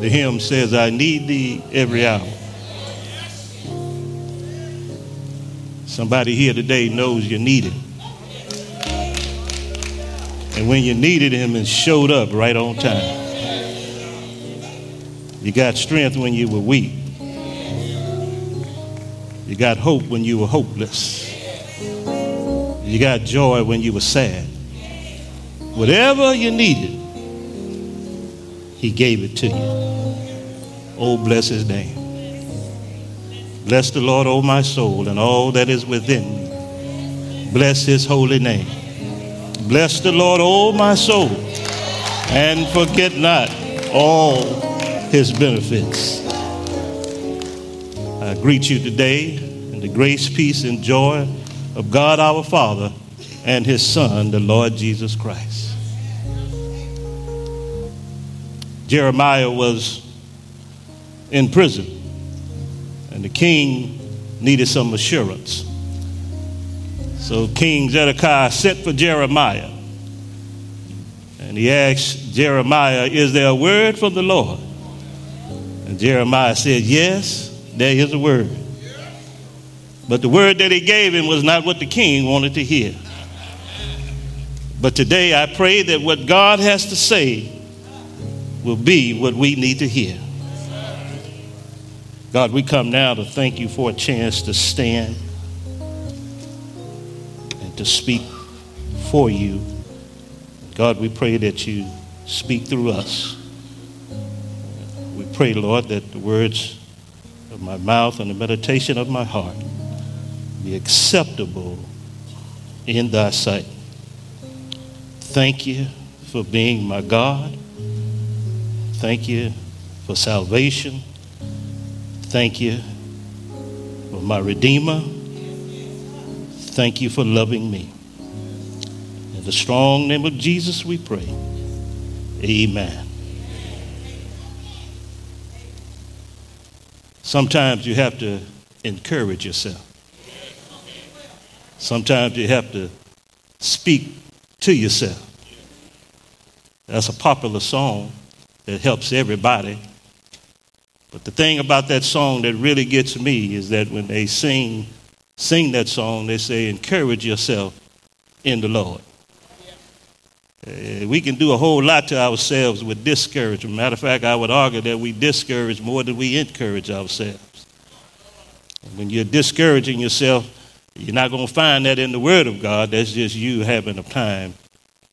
The hymn says, I need thee every hour. Somebody here today knows you need him. And when you needed him and showed up right on time. You got strength when you were weak. You got hope when you were hopeless. You got joy when you were sad. Whatever you needed, he gave it to you. Oh, bless his name. Bless the Lord, O oh my soul, and all that is within me. Bless his holy name. Bless the Lord, O oh my soul, and forget not all his benefits. I greet you today in the grace, peace, and joy of God our Father and his Son, the Lord Jesus Christ. Jeremiah was in prison, and the king needed some assurance. So King Zedekiah sent for Jeremiah, and he asked Jeremiah, Is there a word from the Lord? And Jeremiah said, Yes, there is a word. But the word that he gave him was not what the king wanted to hear. But today I pray that what God has to say will be what we need to hear. God, we come now to thank you for a chance to stand and to speak for you. God, we pray that you speak through us. We pray, Lord, that the words of my mouth and the meditation of my heart be acceptable in thy sight. Thank you for being my God. Thank you for salvation. Thank you for my Redeemer. Thank you for loving me. In the strong name of Jesus we pray. Amen. Sometimes you have to encourage yourself. Sometimes you have to speak to yourself. That's a popular song that helps everybody. But the thing about that song that really gets me is that when they sing, sing that song, they say, encourage yourself in the Lord. Uh, we can do a whole lot to ourselves with discouragement. Matter of fact, I would argue that we discourage more than we encourage ourselves. When you're discouraging yourself, you're not going to find that in the Word of God. That's just you having a time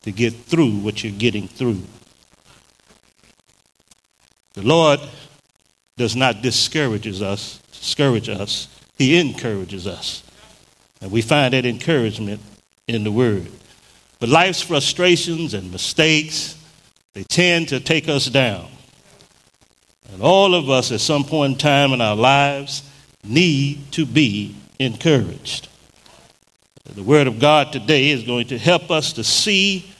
to get through what you're getting through. The Lord does not discourage us, discourage us. He encourages us. And we find that encouragement in the Word. But life's frustrations and mistakes, they tend to take us down. And all of us at some point in time in our lives need to be encouraged. The Word of God today is going to help us to see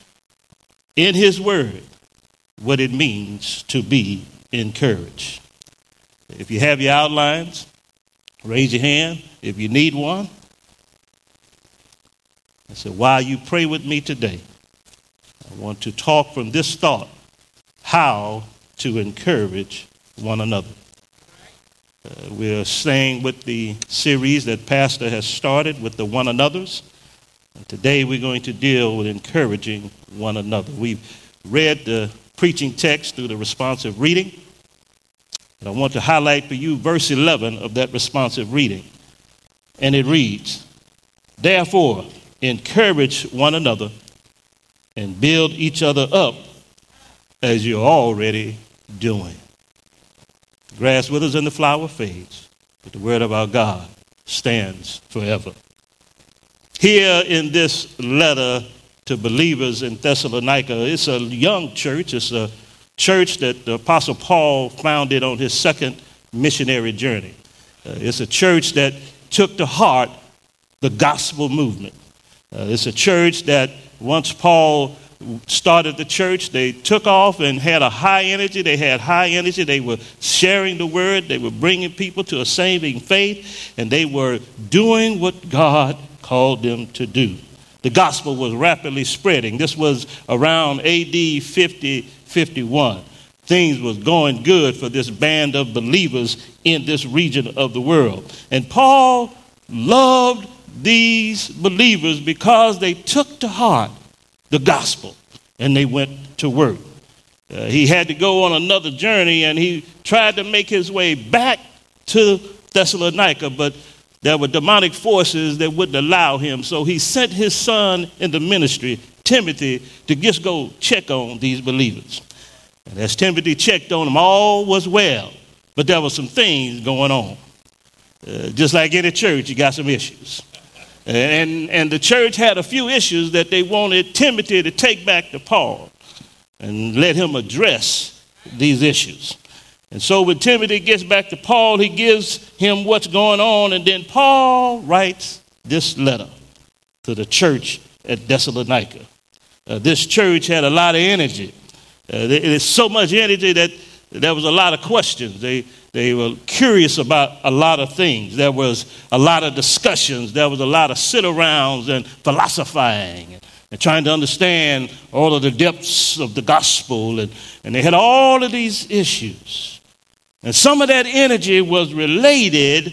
in His Word what it means to be encouraged. If you have your outlines, raise your hand if you need one. I said, while you pray with me today, I want to talk from this thought how to encourage one another. Uh, we're staying with the series that Pastor has started with the one another's. And today we're going to deal with encouraging one another. We've read the preaching text through the responsive reading. And I want to highlight for you verse 11 of that responsive reading. And it reads, Therefore, encourage one another and build each other up as you're already doing. The grass withers and the flower fades, but the word of our God stands forever. Here in this letter to believers in Thessalonica, it's a young church. It's a church that the Apostle Paul founded on his second missionary journey. Uh, it's a church that took to heart the gospel movement. Uh, it's a church that once Paul started the church, they took off and had a high energy. They had high energy. They were sharing the word. They were bringing people to a saving faith, and they were doing what God called them to do. The gospel was rapidly spreading. This was around AD 50 51. things was going good for this band of believers in this region of the world. And Paul loved these believers because they took to heart the gospel and they went to work. Uh, he had to go on another journey and he tried to make his way back to Thessalonica, but there were demonic forces that wouldn't allow him. So he sent his son in the ministry, Timothy, to just go check on these believers. And as Timothy checked on them, all was well, but there were some things going on. Uh, just like any church, you got some issues. And, and the church had a few issues that they wanted Timothy to take back to Paul and let him address these issues. And so when Timothy gets back to Paul, he gives him what's going on, and then Paul writes this letter to the church at Thessalonica. Uh, this church had a lot of energy. Uh, so much energy that there was a lot of questions. They, they were curious about a lot of things. There was a lot of discussions. There was a lot of sit arounds and philosophizing and trying to understand all of the depths of the gospel. And, and they had all of these issues. And some of that energy was related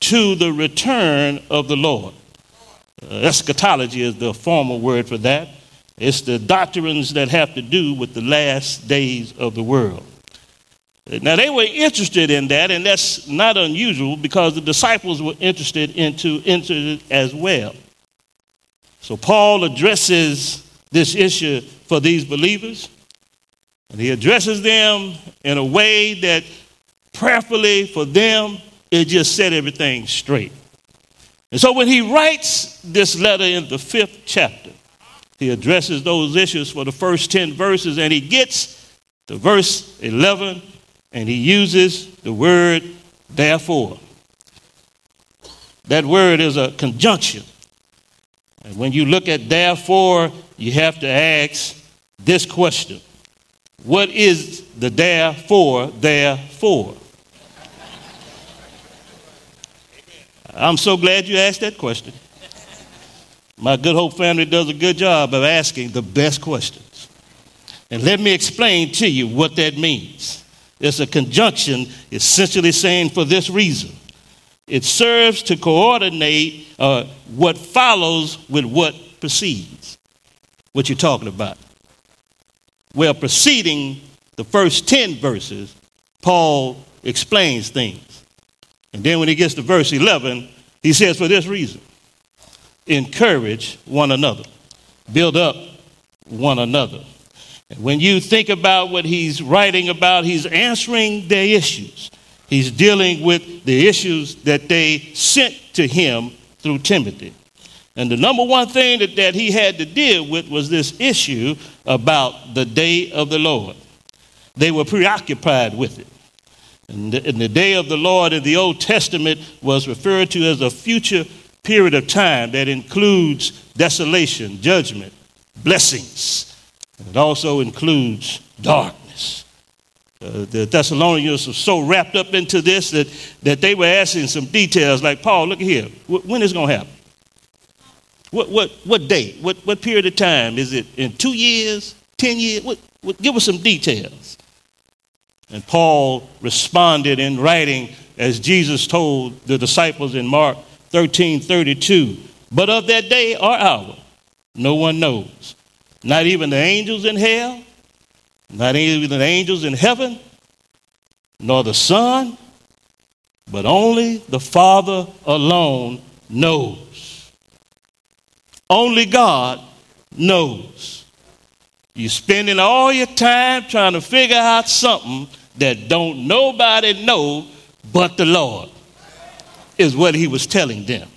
to the return of the Lord. Uh, eschatology is the formal word for that. It's the doctrines that have to do with the last days of the world. Now they were interested in that, and that's not unusual because the disciples were interested into, into it as well. So Paul addresses this issue for these believers, and he addresses them in a way that prayerfully for them, it just set everything straight. And so when he writes this letter in the fifth chapter, he addresses those issues for the first 10 verses, and he gets to verse 11 and he uses the word therefore. That word is a conjunction. And when you look at therefore, you have to ask this question What is the therefore, therefore? I'm so glad you asked that question. My Good Hope family does a good job of asking the best questions. And let me explain to you what that means. It's a conjunction essentially saying for this reason. It serves to coordinate uh, what follows with what precedes. What you're talking about. Well, preceding the first 10 verses, Paul explains things. And then when he gets to verse 11, he says, For this reason, encourage one another, build up one another. When you think about what he's writing about, he's answering their issues. He's dealing with the issues that they sent to him through Timothy. And the number one thing that, that he had to deal with was this issue about the day of the Lord. They were preoccupied with it. And the, and the day of the Lord in the Old Testament was referred to as a future period of time that includes desolation, judgment, blessings, it also includes darkness. Uh, the Thessalonians were so wrapped up into this that, that they were asking some details like, Paul, look here, when is it going to happen? What, what, what date? What, what period of time? Is it in two years, 10 years? What, what, give us some details. And Paul responded in writing as Jesus told the disciples in Mark 13 32. But of that day or hour, no one knows, not even the angels in hell, not even the angels in heaven, nor the Son, but only the Father alone knows. Only God knows. You're spending all your time trying to figure out something that don't nobody know but the Lord, is what he was telling them.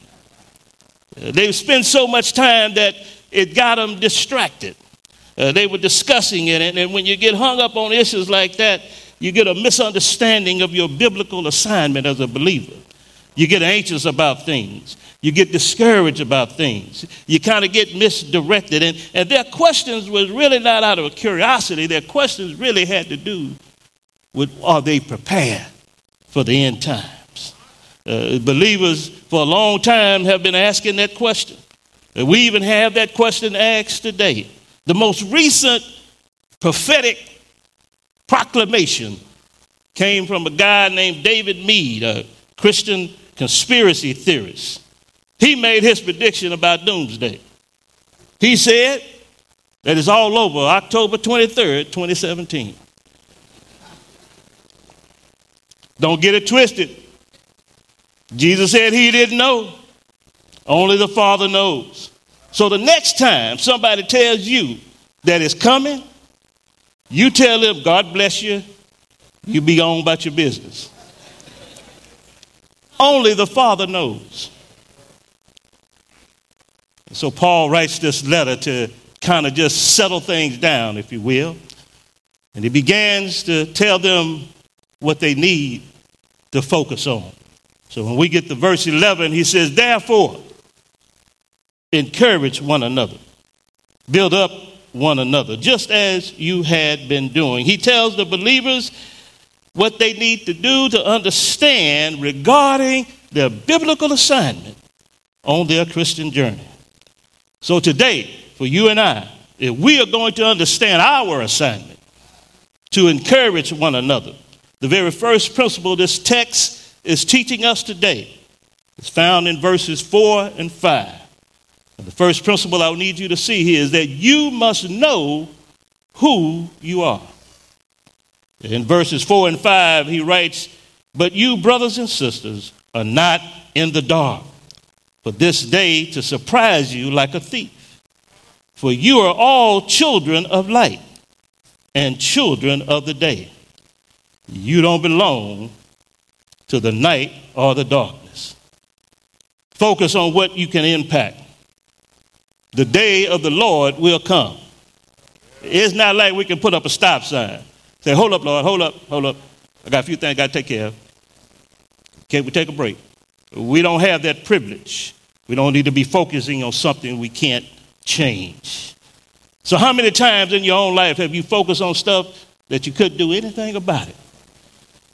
They spent so much time that it got them distracted. Uh, they were discussing it, and, and when you get hung up on issues like that, you get a misunderstanding of your biblical assignment as a believer. You get anxious about things. You get discouraged about things. You kind of get misdirected. And, and their questions was really not out of curiosity. Their questions really had to do with are they prepared for the end times? Uh, believers for a long time have been asking that question. And We even have that question asked today. The most recent prophetic proclamation came from a guy named David Meade, a Christian conspiracy theorist. He made his prediction about doomsday. He said that it's all over October 23rd, 2017. Don't get it twisted. Jesus said he didn't know. Only the Father knows. So the next time somebody tells you that it's coming, you tell them, God bless you, you be on about your business. Only the Father knows. So Paul writes this letter to kind of just settle things down, if you will. And he begins to tell them what they need to focus on. So when we get to verse 11, he says, Therefore, encourage one another, build up one another, just as you had been doing. He tells the believers what they need to do to understand regarding their biblical assignment on their Christian journey. So today, for you and I, if we are going to understand our assignment to encourage one another, the very first principle this text is teaching us today is found in verses 4 and 5. And the first principle I need you to see here is that you must know who you are. In verses 4 and 5, he writes, But you, brothers and sisters, are not in the dark for this day to surprise you like a thief. For you are all children of light and children of the day. You don't belong to the night or the darkness. Focus on what you can impact the day of the Lord will come. It's not like we can put up a stop sign. Say, hold up, Lord, hold up, hold up. I got a few things I got to take care of. Can we take a break? We don't have that privilege. We don't need to be focusing on something we can't change. So, how many times in your own life have you focused on stuff that you couldn't do anything about it?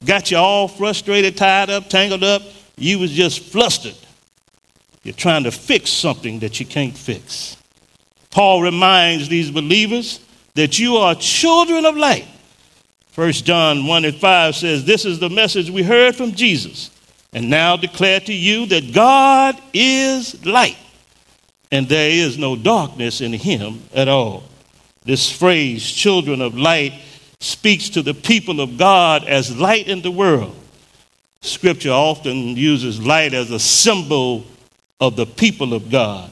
Got you all frustrated, tied up, tangled up. You was just flustered you're trying to fix something that you can't fix. Paul reminds these believers that you are children of light. 1 John 1 and 5 says, This is the message we heard from Jesus, and now declare to you that God is light, and there is no darkness in him at all. This phrase, children of light, speaks to the people of God as light in the world. Scripture often uses light as a symbol of the people of God.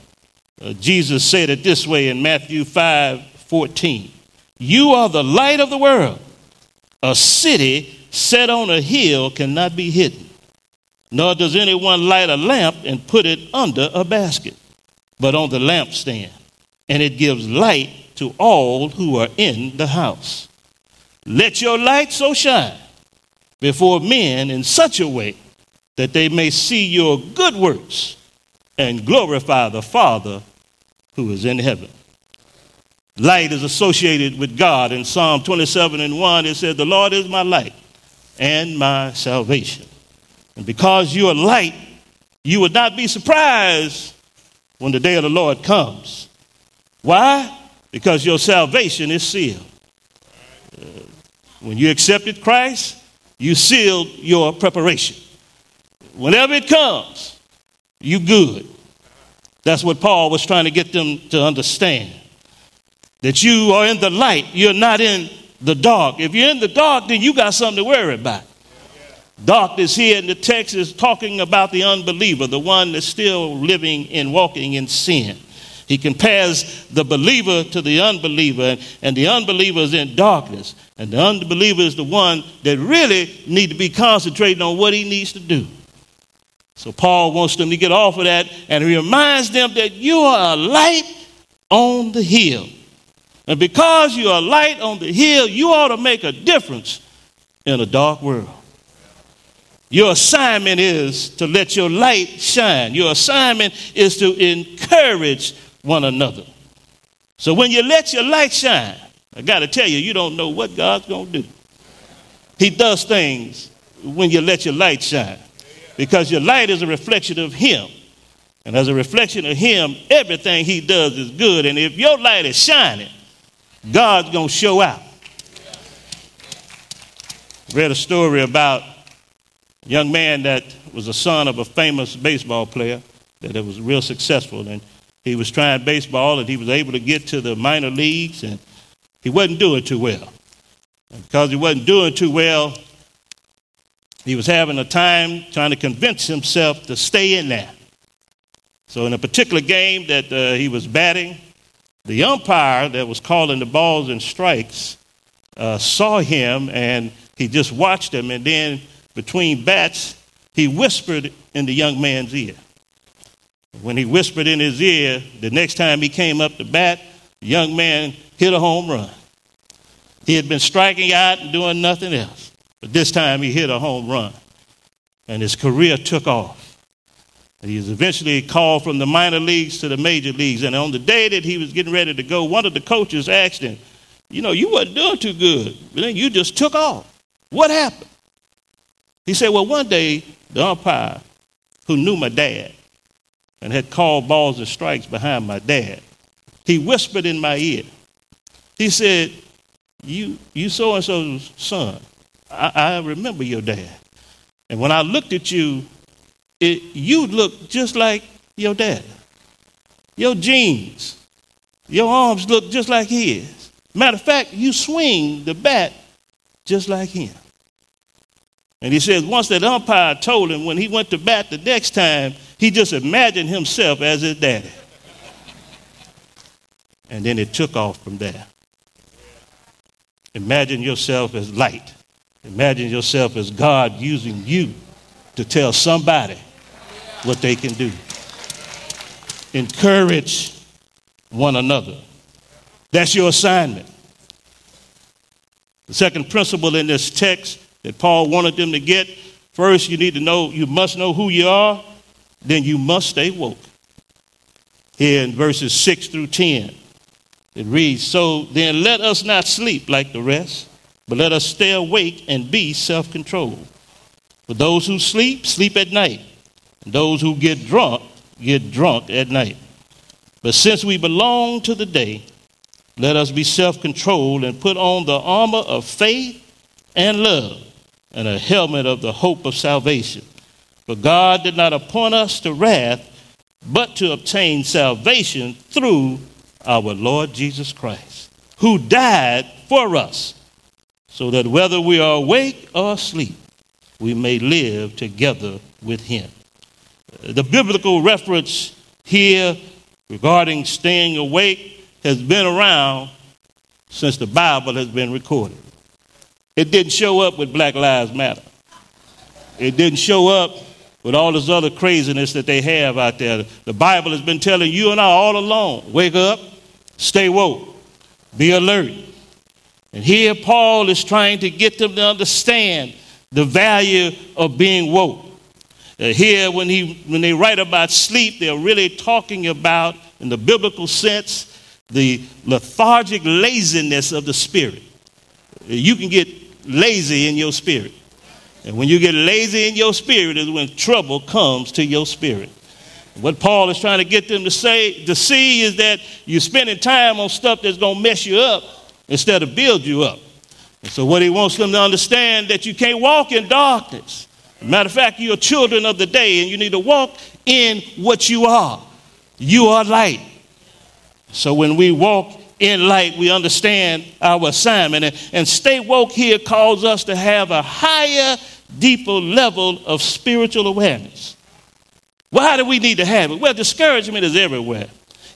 Uh, Jesus said it this way in Matthew 5 14. You are the light of the world. A city set on a hill cannot be hidden, nor does anyone light a lamp and put it under a basket, but on the lampstand, and it gives light to all who are in the house. Let your light so shine before men in such a way that they may see your good works and glorify the Father who is in heaven. Light is associated with God. In Psalm 27 and 1, it says, The Lord is my light and my salvation. And because you are light, you would not be surprised when the day of the Lord comes. Why? Because your salvation is sealed. When you accepted Christ, you sealed your preparation. Whenever it comes, you good. That's what Paul was trying to get them to understand. That you are in the light, you're not in the dark. If you're in the dark, then you got something to worry about. Darkness here in the text is talking about the unbeliever, the one that's still living and walking in sin. He compares the believer to the unbeliever, and the unbeliever is in darkness. And the unbeliever is the one that really need to be concentrating on what he needs to do. So Paul wants them to get off of that and he reminds them that you are a light on the hill. And because you are a light on the hill, you ought to make a difference in a dark world. Your assignment is to let your light shine. Your assignment is to encourage one another. So when you let your light shine, I got to tell you, you don't know what God's going to do. He does things when you let your light shine because your light is a reflection of Him. And as a reflection of Him, everything He does is good. And if your light is shining, God's going to show out. read a story about a young man that was a son of a famous baseball player that was real successful. And he was trying baseball and he was able to get to the minor leagues and he wasn't doing too well. And because he wasn't doing too well, he was having a time trying to convince himself to stay in there. So, in a particular game that uh, he was batting, the umpire that was calling the balls and strikes uh, saw him and he just watched him. And then, between bats, he whispered in the young man's ear. When he whispered in his ear, the next time he came up to bat, the young man hit a home run. He had been striking out and doing nothing else. But this time he hit a home run. And his career took off. And he was eventually called from the minor leagues to the major leagues. And on the day that he was getting ready to go, one of the coaches asked him, You know, you weren't doing too good. But then you just took off. What happened? He said, Well, one day, the umpire who knew my dad and had called balls and strikes behind my dad, he whispered in my ear. He said, You, you so and so's son. I, I remember your dad. And when I looked at you, it, you look just like your dad. Your genes, your arms look just like his. Matter of fact, you swing the bat just like him. And he says once that umpire told him when he went to bat the next time, he just imagined himself as his daddy. And then it took off from there. Imagine yourself as light. Imagine yourself as God using you to tell somebody what they can do. Encourage one another. That's your assignment. The second principle in this text that Paul wanted them to get first, you need to know, you must know who you are, then you must stay woke. Here in verses 6 through 10, it reads So then let us not sleep like the rest but let us stay awake and be self controlled. For those who sleep, sleep at night. And those who get drunk, get drunk at night. But since we belong to the day, let us be self controlled and put on the armor of faith and love and a helmet of the hope of salvation. For God did not appoint us to wrath, but to obtain salvation through our Lord Jesus Christ, who died for us so that whether we are awake or asleep, we may live together with him. The biblical reference here regarding staying awake has been around since the Bible has been recorded. It didn't show up with Black Lives Matter. It didn't show up with all this other craziness that they have out there. The Bible has been telling you and I all along wake up, stay woke, be alert, and here Paul is trying to get them to understand the value of being woke. Uh, here, when, he, when they write about sleep, they're really talking about, in the biblical sense, the lethargic laziness of the spirit. You can get lazy in your spirit. And when you get lazy in your spirit is when trouble comes to your spirit. What Paul is trying to get them to say, to see is that you're spending time on stuff that's going to mess you up instead of build you up. And so what he wants them to understand that you can't walk in darkness. Matter of fact, you're children of the day and you need to walk in what you are. You are light. So when we walk in light, we understand our assignment. And, and stay woke here calls us to have a higher, deeper level of spiritual awareness. Why do we need to have it? Well, discouragement is everywhere.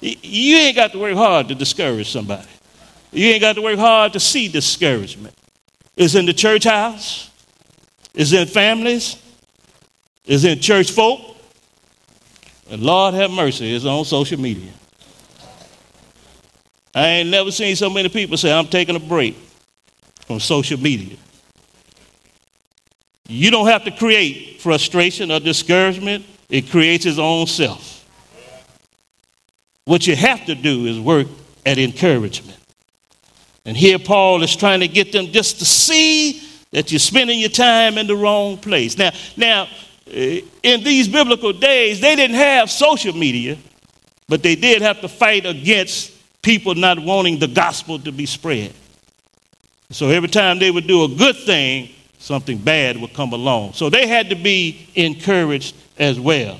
You ain't got to work hard to discourage somebody. You ain't got to work hard to see discouragement. It's in the church house, it's in families, it's in church folk. And Lord have mercy, it's on social media. I ain't never seen so many people say, I'm taking a break from social media. You don't have to create frustration or discouragement, it creates its own self. What you have to do is work at encouragement. And here Paul is trying to get them just to see that you're spending your time in the wrong place. Now, now, eh, in these biblical days, they didn't have social media, but they did have to fight against people not wanting the gospel to be spread. So every time they would do a good thing, something bad would come along. So they had to be encouraged as well.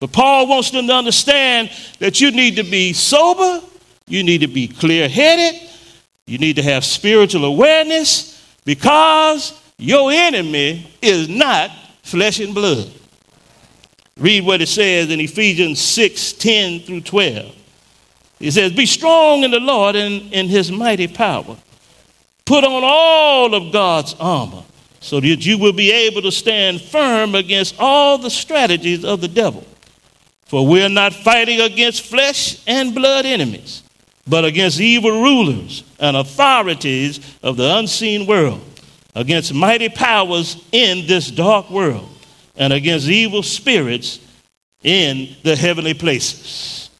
But Paul wants them to understand that you need to be sober, you need to be clear headed, you need to have spiritual awareness because your enemy is not flesh and blood. Read what it says in Ephesians 6 10 through 12. It says, Be strong in the Lord and in his mighty power. Put on all of God's armor so that you will be able to stand firm against all the strategies of the devil. For we're not fighting against flesh and blood enemies, but against evil rulers and authorities of the unseen world, against mighty powers in this dark world, and against evil spirits in the heavenly places.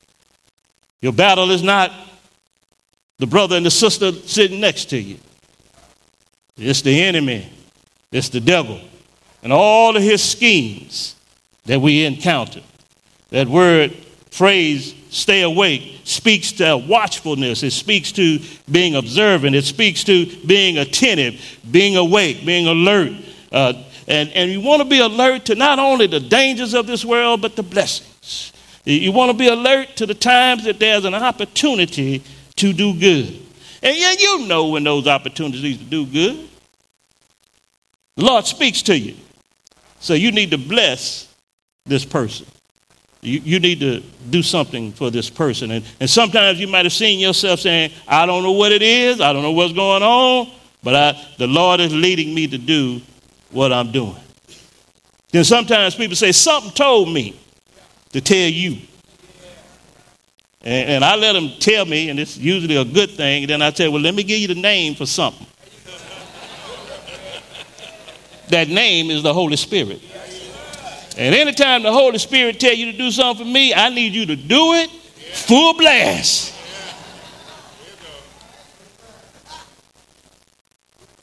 Your battle is not the brother and the sister sitting next to you. It's the enemy it's the devil and all of his schemes that we encounter. That word, phrase, stay awake, speaks to watchfulness. It speaks to being observant. It speaks to being attentive, being awake, being alert. Uh, and, and you want to be alert to not only the dangers of this world, but the blessings. You want to be alert to the times that there's an opportunity to do good. And yeah, you know when those opportunities to do good. The Lord speaks to you. So you need to bless this person. You, you need to do something for this person. And, and sometimes you might have seen yourself saying, I don't know what it is, I don't know what's going on, but I, the Lord is leading me to do what I'm doing. Then sometimes people say, Something told me to tell you. And, and I let them tell me, and it's usually a good thing. And then I tell, Well, let me give you the name for something. That name is the Holy Spirit. And anytime the Holy Spirit tell you to do something for me, I need you to do it full blast.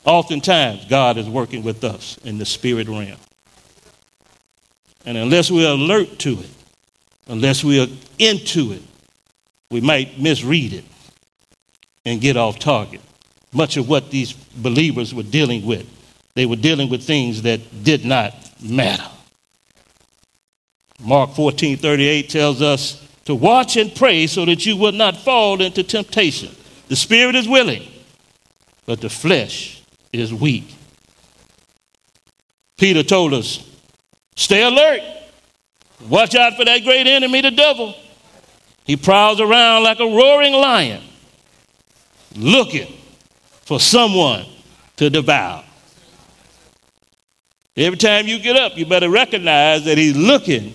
Oftentimes, God is working with us in the spirit realm. And unless we're alert to it, unless we are into it, we might misread it and get off target. Much of what these believers were dealing with they were dealing with things that did not matter. Mark 14 38 tells us to watch and pray so that you will not fall into temptation. The spirit is willing, but the flesh is weak. Peter told us stay alert, watch out for that great enemy, the devil. He prowls around like a roaring lion, looking for someone to devour. Every time you get up, you better recognize that he's looking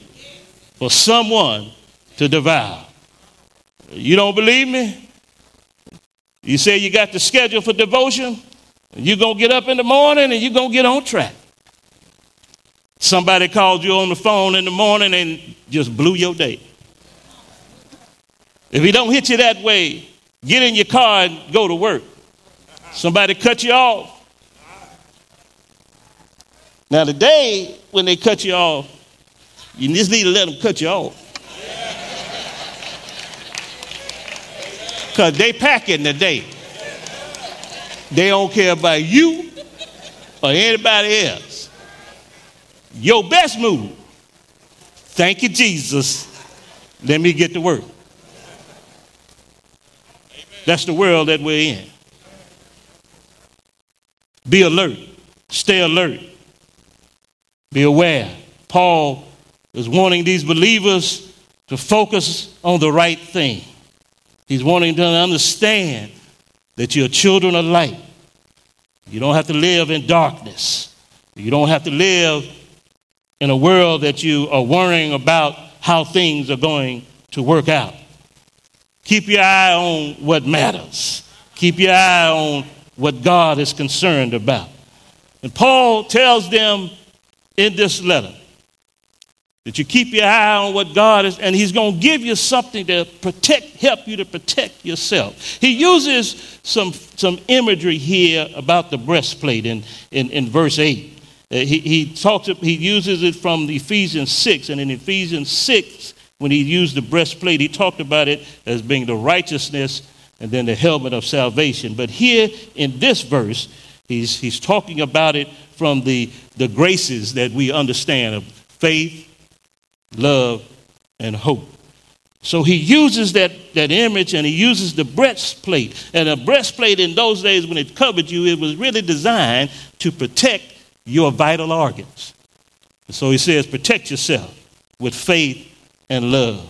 for someone to devour. You don't believe me? You say you got the schedule for devotion, you're going to get up in the morning and you're going to get on track. Somebody called you on the phone in the morning and just blew your day. If he don't hit you that way, get in your car and go to work. Somebody cut you off, now, today, when they cut you off, you just need to let them cut you off. Because they packing today. They don't care about you or anybody else. Your best move, thank you, Jesus. Let me get to work. That's the world that we're in. Be alert. Stay alert. Be aware. Paul is wanting these believers to focus on the right thing. He's wanting them to understand that you're children of light. You don't have to live in darkness. You don't have to live in a world that you are worrying about how things are going to work out. Keep your eye on what matters. Keep your eye on what God is concerned about. And Paul tells them in this letter. That you keep your eye on what God is, and He's going to give you something to protect, help you to protect yourself. He uses some, some imagery here about the breastplate in, in, in verse 8. Uh, he, he talks, he uses it from Ephesians 6, and in Ephesians 6, when he used the breastplate, he talked about it as being the righteousness and then the helmet of salvation. But here in this verse, He's, he's talking about it from the, the graces that we understand of faith, love, and hope. So he uses that, that image and he uses the breastplate. And a breastplate in those days when it covered you, it was really designed to protect your vital organs. And So he says, protect yourself with faith and love.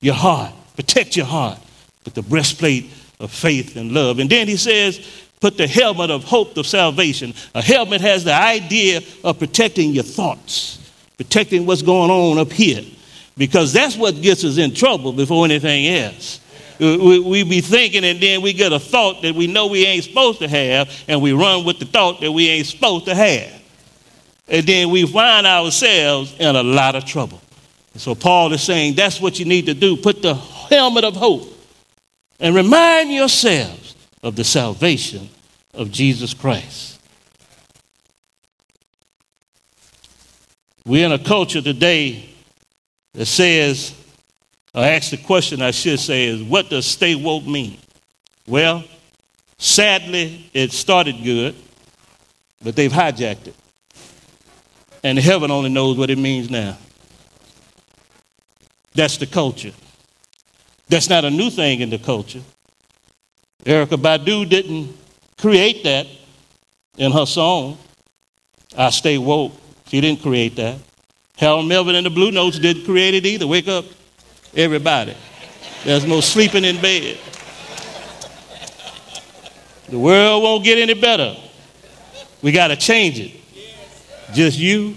Your heart, protect your heart with the breastplate of faith and love. And then he says, put the helmet of hope of salvation. A helmet has the idea of protecting your thoughts, protecting what's going on up here, because that's what gets us in trouble before anything else. We, we be thinking, and then we get a thought that we know we ain't supposed to have, and we run with the thought that we ain't supposed to have. And then we find ourselves in a lot of trouble. And so Paul is saying that's what you need to do. Put the helmet of hope and remind yourselves of the salvation of Jesus Christ. We're in a culture today that says, or asks the question I should say is, what does stay woke mean? Well, sadly, it started good, but they've hijacked it. And heaven only knows what it means now. That's the culture. That's not a new thing in the culture. Erykah Badu didn't create that in her song, I Stay Woke. She didn't create that. Harold Melvin and the Blue Notes didn't create it either. Wake up, everybody. There's no sleeping in bed. The world won't get any better. We got to change it. Just you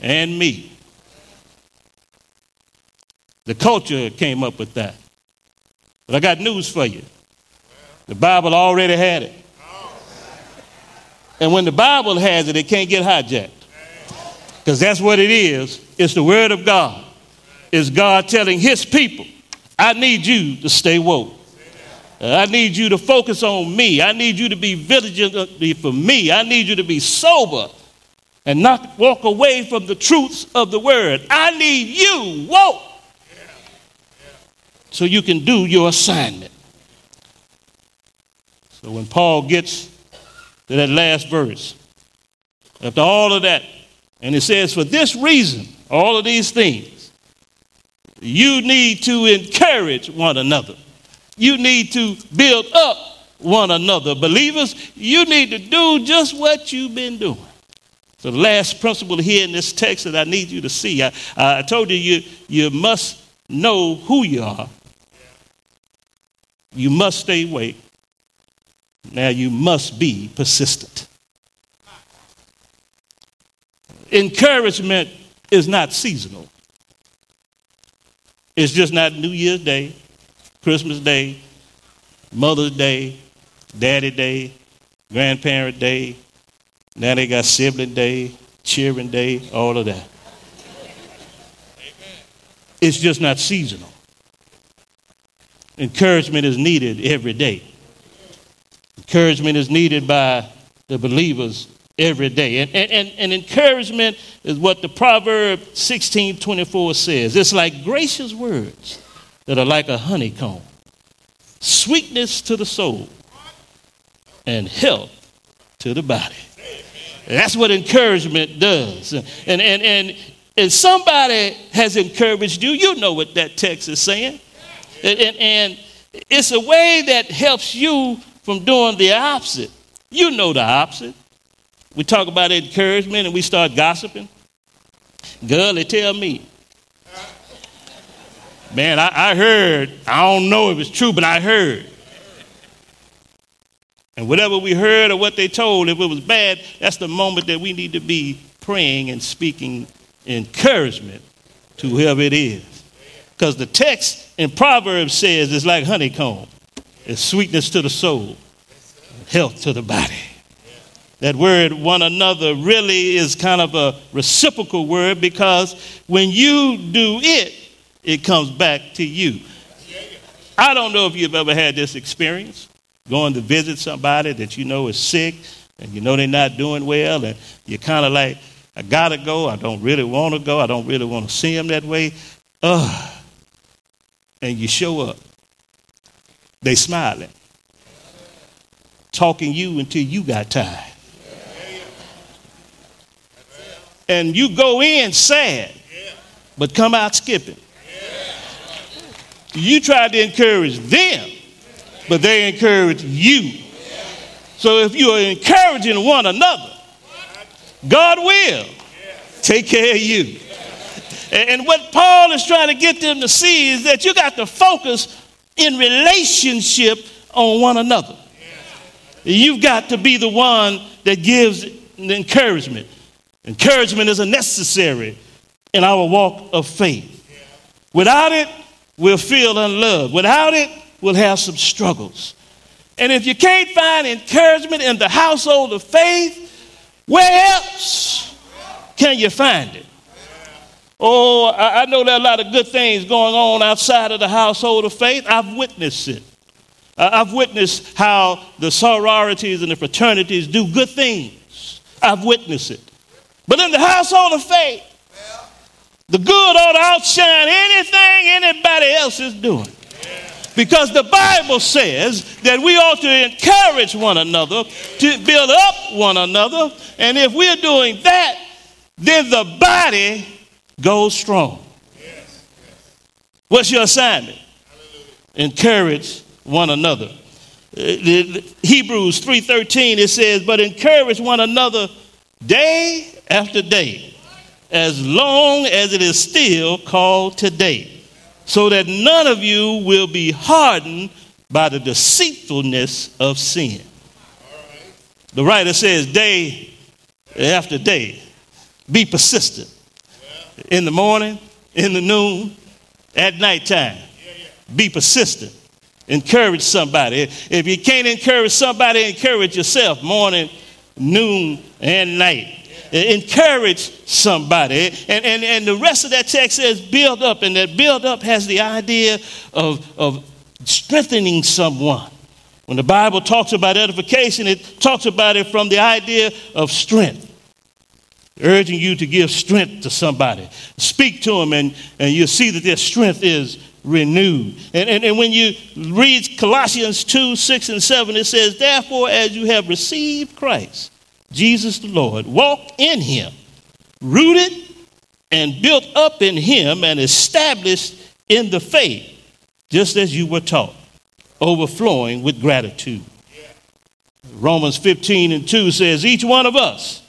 and me. The culture came up with that. But I got news for you. The Bible already had it. And when the Bible has it, it can't get hijacked. Because that's what it is. It's the Word of God. It's God telling His people, I need you to stay woke. I need you to focus on me. I need you to be vigilant for me. I need you to be sober and not walk away from the truths of the word. I need you woke so you can do your assignment. So when Paul gets to that last verse, after all of that, and it says, For this reason, all of these things, you need to encourage one another. You need to build up one another. Believers, you need to do just what you've been doing. So the last principle here in this text that I need you to see, I, I told you, you you must know who you are. You must stay awake. Now you must be persistent. Encouragement is not seasonal. It's just not New Year's Day, Christmas Day, Mother's Day, Daddy Day, Grandparent Day, now they got sibling day, cheering day, all of that. It's just not seasonal. Encouragement is needed every day. Encouragement is needed by the believers every day. And, and, and encouragement is what the Proverb 16 24 says. It's like gracious words that are like a honeycomb, sweetness to the soul, and health to the body. That's what encouragement does. And, and, and if somebody has encouraged you, you know what that text is saying. And, and, and it's a way that helps you from doing the opposite. You know the opposite. We talk about encouragement and we start gossiping. Girl, they tell me. Man, I, I heard, I don't know if it's true, but I heard. And whatever we heard or what they told, if it was bad, that's the moment that we need to be praying and speaking encouragement to whoever it is. Because the text in Proverbs says it's like honeycomb. It's sweetness to the soul, health to the body. That word one another really is kind of a reciprocal word because when you do it, it comes back to you. I don't know if you've ever had this experience going to visit somebody that you know is sick and you know they're not doing well, and you're kind of like, I gotta go. I don't really want to go. I don't really want to see them that way. Ugh. And you show up. They smiling. talking you until you got tired. And you go in sad, but come out skipping. You tried to encourage them, but they encourage you. So if you are encouraging one another, God will take care of you. And what Paul is trying to get them to see is that you got to focus in relationship on one another. You've got to be the one that gives encouragement. Encouragement is a necessary in our walk of faith. Without it, we'll feel unloved. Without it, we'll have some struggles. And if you can't find encouragement in the household of faith, where else can you find it? Oh, I, know there are a lot of good things going on outside of the household of faith. I've witnessed it. I've witnessed how the sororities and the fraternities do good things. I've witnessed it. But in the household of faith, the good ought to outshine anything anybody else is doing. Because the Bible says that we ought to encourage one another, to build up one another. And if we're doing that, then the body goes strong. What's your assignment? Encourage one another. Uh, Hebrews 3:13 it says, "But encourage one another day after day, as long as it is still called today, so that none of you will be hardened by the deceitfulness of sin." The writer says, "Day after day, be persistent." In the morning, in the noon, at nighttime. Be persistent Encourage somebody. If you can't encourage somebody, encourage yourself morning, noon, and night. Encourage somebody. And, and, and the rest of that text says build up, and that build up has the idea of, of strengthening someone. When the Bible talks about edification, it talks about it from the idea of strength urging you to give strength to somebody. Speak to them, and, and you'll see that their strength is renewed. And, and, and when you read Colossians 2 6 and 7, it says, Therefore, as you have received Christ, Jesus the Lord, walk in him, rooted and built up in him and established in the faith, just as you were taught, overflowing with gratitude. Romans 15 and 2 says, Each one of us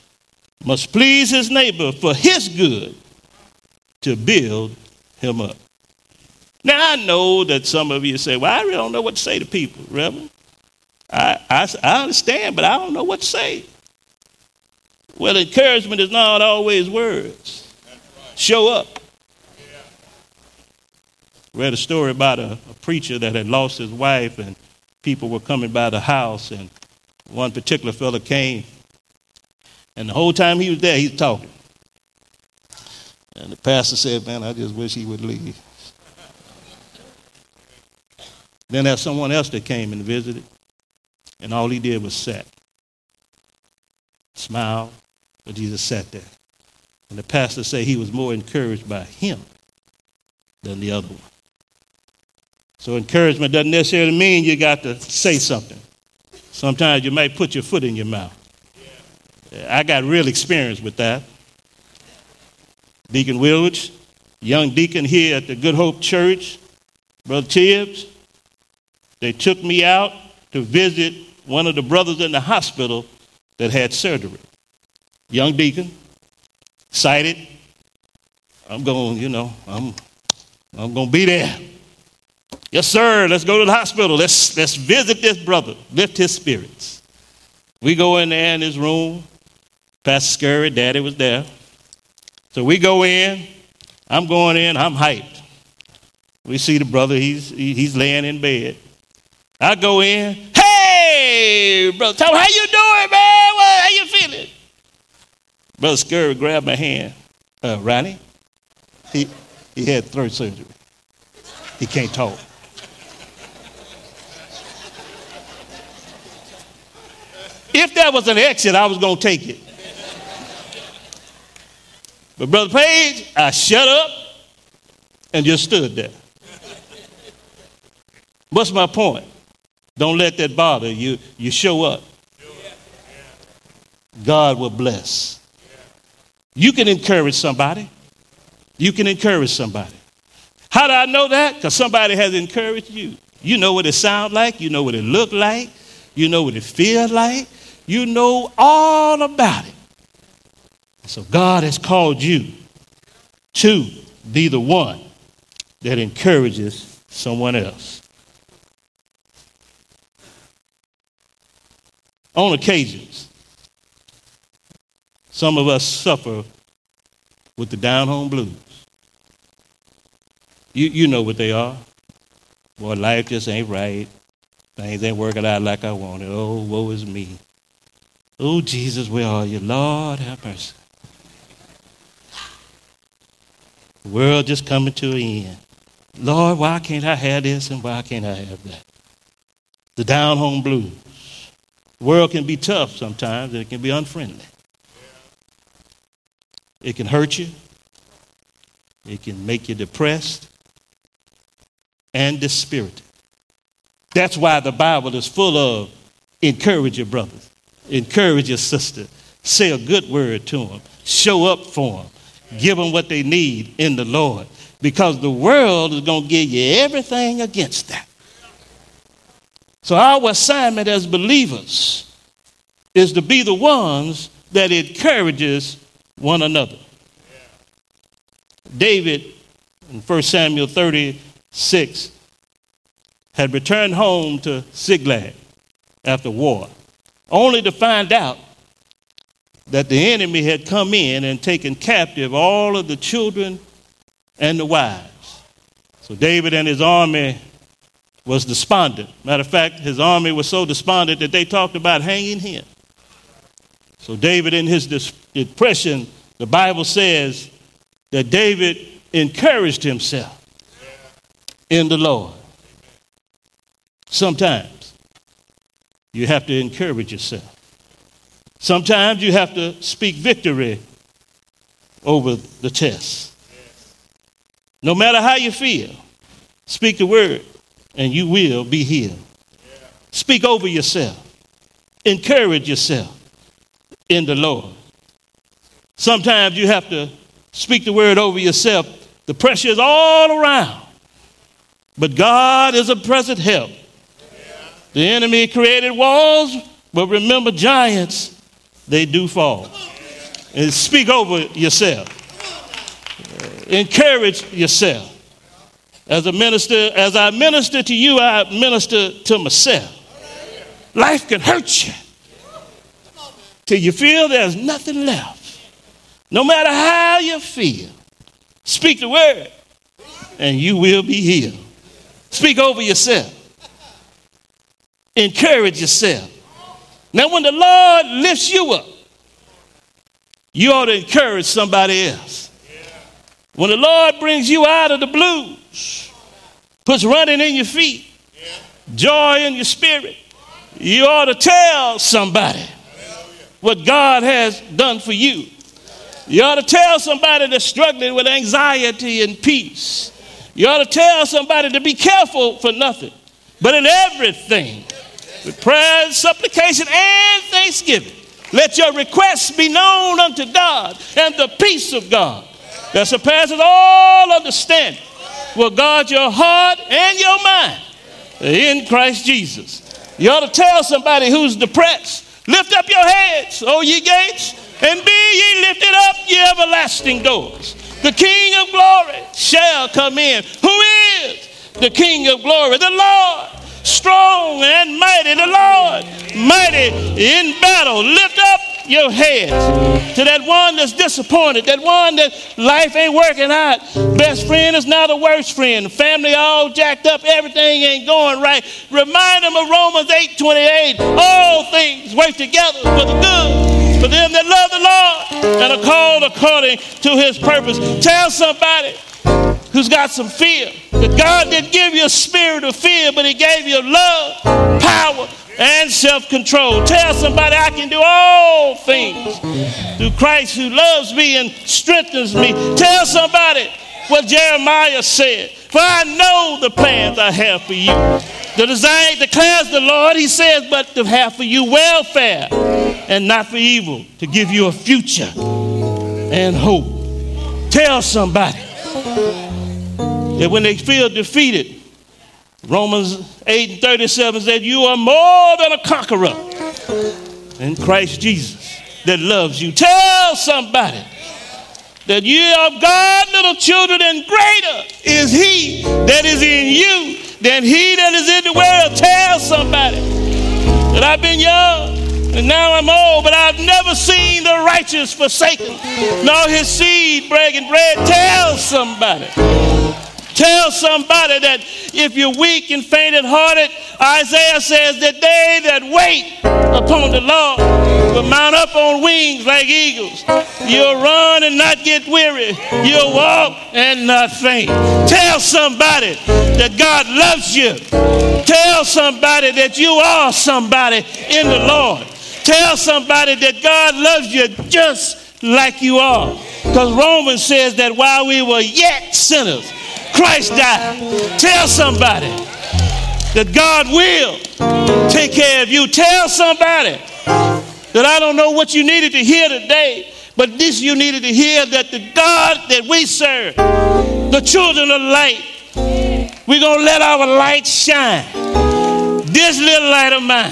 must please his neighbor for his good to build him up. Now, I know that some of you say, well, I really don't know what to say to people, Reverend. I, I, I understand, but I don't know what to say. Well, encouragement is not always words. Show up. Read a story about a, a preacher that had lost his wife, and people were coming by the house, and one particular fellow came, and the whole time he was there, he's talking. And the pastor said, Man, I just wish he would leave. Then there's someone else that came and visited, and all he did was sit, smile, but he just sat there. And the pastor said he was more encouraged by him than the other one. So encouragement doesn't necessarily mean you got to say something. Sometimes you might put your foot in your mouth. I got real experience with that. Deacon Willage, young deacon here at the Good Hope Church, Brother Tibbs, they took me out to visit one of the brothers in the hospital that had surgery. Young deacon, excited. I'm going, you know, I'm, I'm going to be there. Yes, sir. Let's go to the hospital. Let's, let's visit this brother, lift his spirits. We go in there in his room. Pastor Scurry, daddy was there. So we go in. I'm going in. I'm hyped. We see the brother. He's, he's laying in bed. I go in, hey, brother Tom, how you doing, man? What, how you feeling? Brother Scurry grabbed my hand. Uh, Ronnie, he, he had throat surgery. He can't talk. If that was an exit, I was going to take it. But Brother Page, I shut up and just stood there. What's my point? Don't let that bother you. You show up. God will bless. You can encourage somebody. You can encourage somebody. How do I know that? Because somebody has encouraged you. You know what it sounds like. You know what it looked like. You know what it feels like. You know all about it. So God has called you to be the one that encourages someone else. On occasions, some of us suffer with the down home blues. You, you know what they are. Boy, life just ain't right. Things ain't working out like I wanted. Oh, woe is me. Oh, Jesus, where are you? Lord, have mercy. The world just coming to an end. Lord, why can't I have this and why can't I have that? The down home blues. The world can be tough sometimes and it can be unfriendly. It can hurt you. It can make you depressed and dispirited. That's why the Bible is full of encourage your brothers, encourage your sister, say a good word to them, show up for them, give them what they need in the Lord, because the world is going to give you everything against that. So, our assignment as believers is to be the ones that encourages one another. David in 1 Samuel 36 had returned home to Ziklag after war, only to find out that the enemy had come in and taken captive all of the children and the wives. So David and his army was despondent. Matter of fact, his army was so despondent that they talked about hanging him. So David, in his depression, the Bible says that David encouraged himself in the Lord. Sometimes you have to encourage yourself. Sometimes you have to speak victory over the test. No matter how you feel, speak the word and you will be healed. Speak over yourself. Encourage yourself in the Lord. Sometimes you have to speak the word over yourself. The pressure is all around. But God is a present help the enemy created walls, but remember, giants, they do fall. And speak over yourself. Encourage yourself. As a minister, as I minister to you, I minister to myself. Life can hurt you till you feel there's nothing left. No matter how you feel, speak the word and you will be healed. Speak over yourself. Encourage yourself. Now, when the Lord lifts you up, you ought to encourage somebody else. When the Lord brings you out of the blues, puts running in your feet, joy in your spirit, you ought to tell somebody what God has done for you. You ought to tell somebody that's struggling with anxiety and peace. You ought to tell somebody to be careful for nothing, but in everything, with prayer, and supplication, and thanksgiving. Let your requests be known unto God, and the peace of God that surpasses all understanding will guard your heart and your mind in Christ Jesus. You ought to tell somebody who's depressed, lift up your heads, O ye gates, and be ye lifted up, ye everlasting doors. The King of glory shall come in. Who is the King of glory? The Lord strong and mighty, the Lord, mighty in battle. Lift up your heads to that one that's disappointed, that one that life ain't working out. Best friend is now the worst friend. Family all jacked up, everything ain't going right. Remind them of Romans 8 28. All things work together for the good for them that love the Lord and are called according to his purpose. Tell somebody who's got some fear. That God didn't give you a spirit of fear, but He gave you love, power, and self control. Tell somebody I can do all things through Christ who loves me and strengthens me. Tell somebody what Jeremiah said For I know the plans I have for you. The design declares the Lord, he says, but to have for you welfare and not for evil, to give you a future and hope. Tell somebody that when they feel defeated, Romans 8 and 37 said, You are more than a conqueror in Christ Jesus that loves you. Tell somebody that you are God, little children, and greater is He that is in you than He that is in the world. Tell somebody that I've been young and now I'm old, but I've never seen the righteous forsaken, nor his seed breaking bread. Tell somebody. Tell somebody that if you're weak and fainted hearted, Isaiah says that they that wait upon the Lord will mount up on wings like eagles. You'll run and not get weary. You'll walk and not faint. Tell somebody that God loves you. Tell somebody that you are somebody in the Lord. Tell somebody that God loves you just like you are. Because Romans says that while we were yet sinners, Christ died. Tell somebody that God will take care of you. Tell somebody that I don't know what you needed to hear today, but this you needed to hear that the God that we serve, the children of light, we're going to let our light shine. This little light of mine,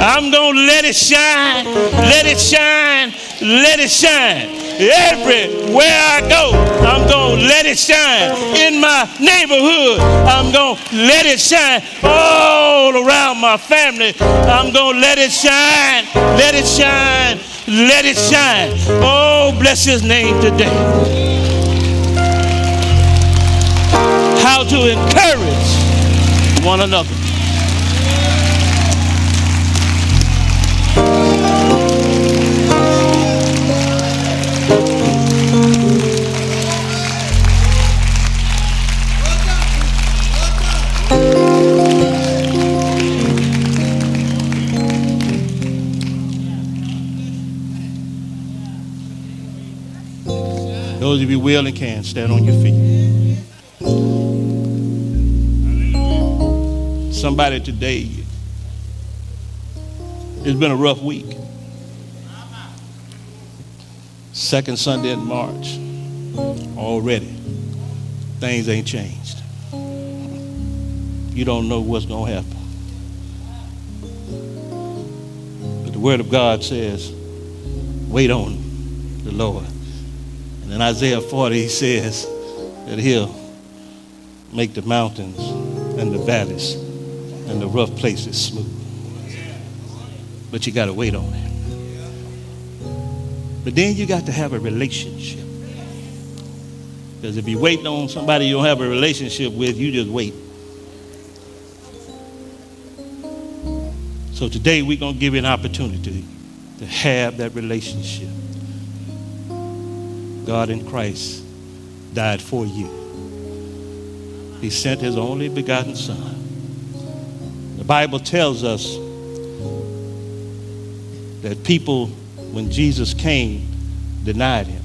I'm going to let it shine, let it shine, let it shine. Everywhere I go, I'm going to let it shine. In my neighborhood, I'm going to let it shine. All around my family, I'm going to let it shine, let it shine, let it shine. Oh, bless his name today. How to encourage one another. Those of you will and can, stand on your feet. Somebody today, it's been a rough week. Second Sunday in March, already, things ain't changed. You don't know what's going to happen. But the Word of God says, wait on the Lord. And in Isaiah 40, he says that he'll make the mountains and the valleys and the rough places smooth. But you got to wait on it. But then you got to have a relationship. Because if you're waiting on somebody you don't have a relationship with, you just wait. So today we're going to give you an opportunity to have that relationship. God in Christ died for you. He sent his only begotten Son. The Bible tells us that people, when Jesus came, denied him.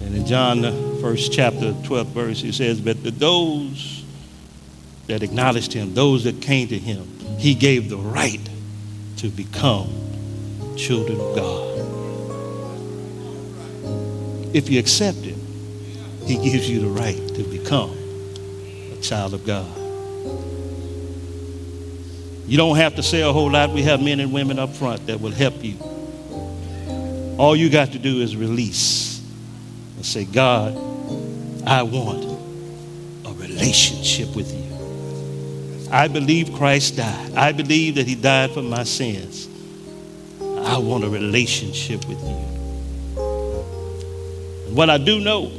And in John, the first chapter, 12th verse, he says, But to those that acknowledged him, those that came to him, he gave the right to become children of God if you accept Him, He gives you the right to become a child of God. You don't have to say a whole lot. We have men and women up front that will help you. All you got to do is release and say, God, I want a relationship with you. I believe Christ died. I believe that he died for my sins. I want a relationship with you. What I do know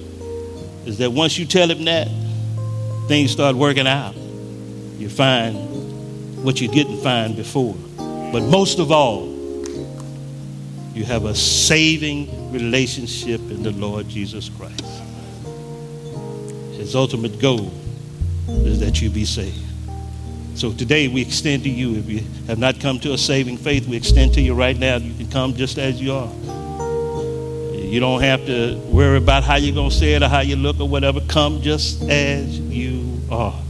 is that once you tell him that, things start working out. You find what you didn't find before. But most of all, you have a saving relationship in the Lord Jesus Christ. His ultimate goal is that you be saved. So today we extend to you, if you have not come to a saving faith, we extend to you right now. You can come just as you are. You don't have to worry about how you're going to say it or how you look or whatever. Come just as you are.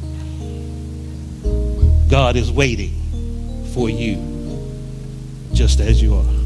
God is waiting for you just as you are.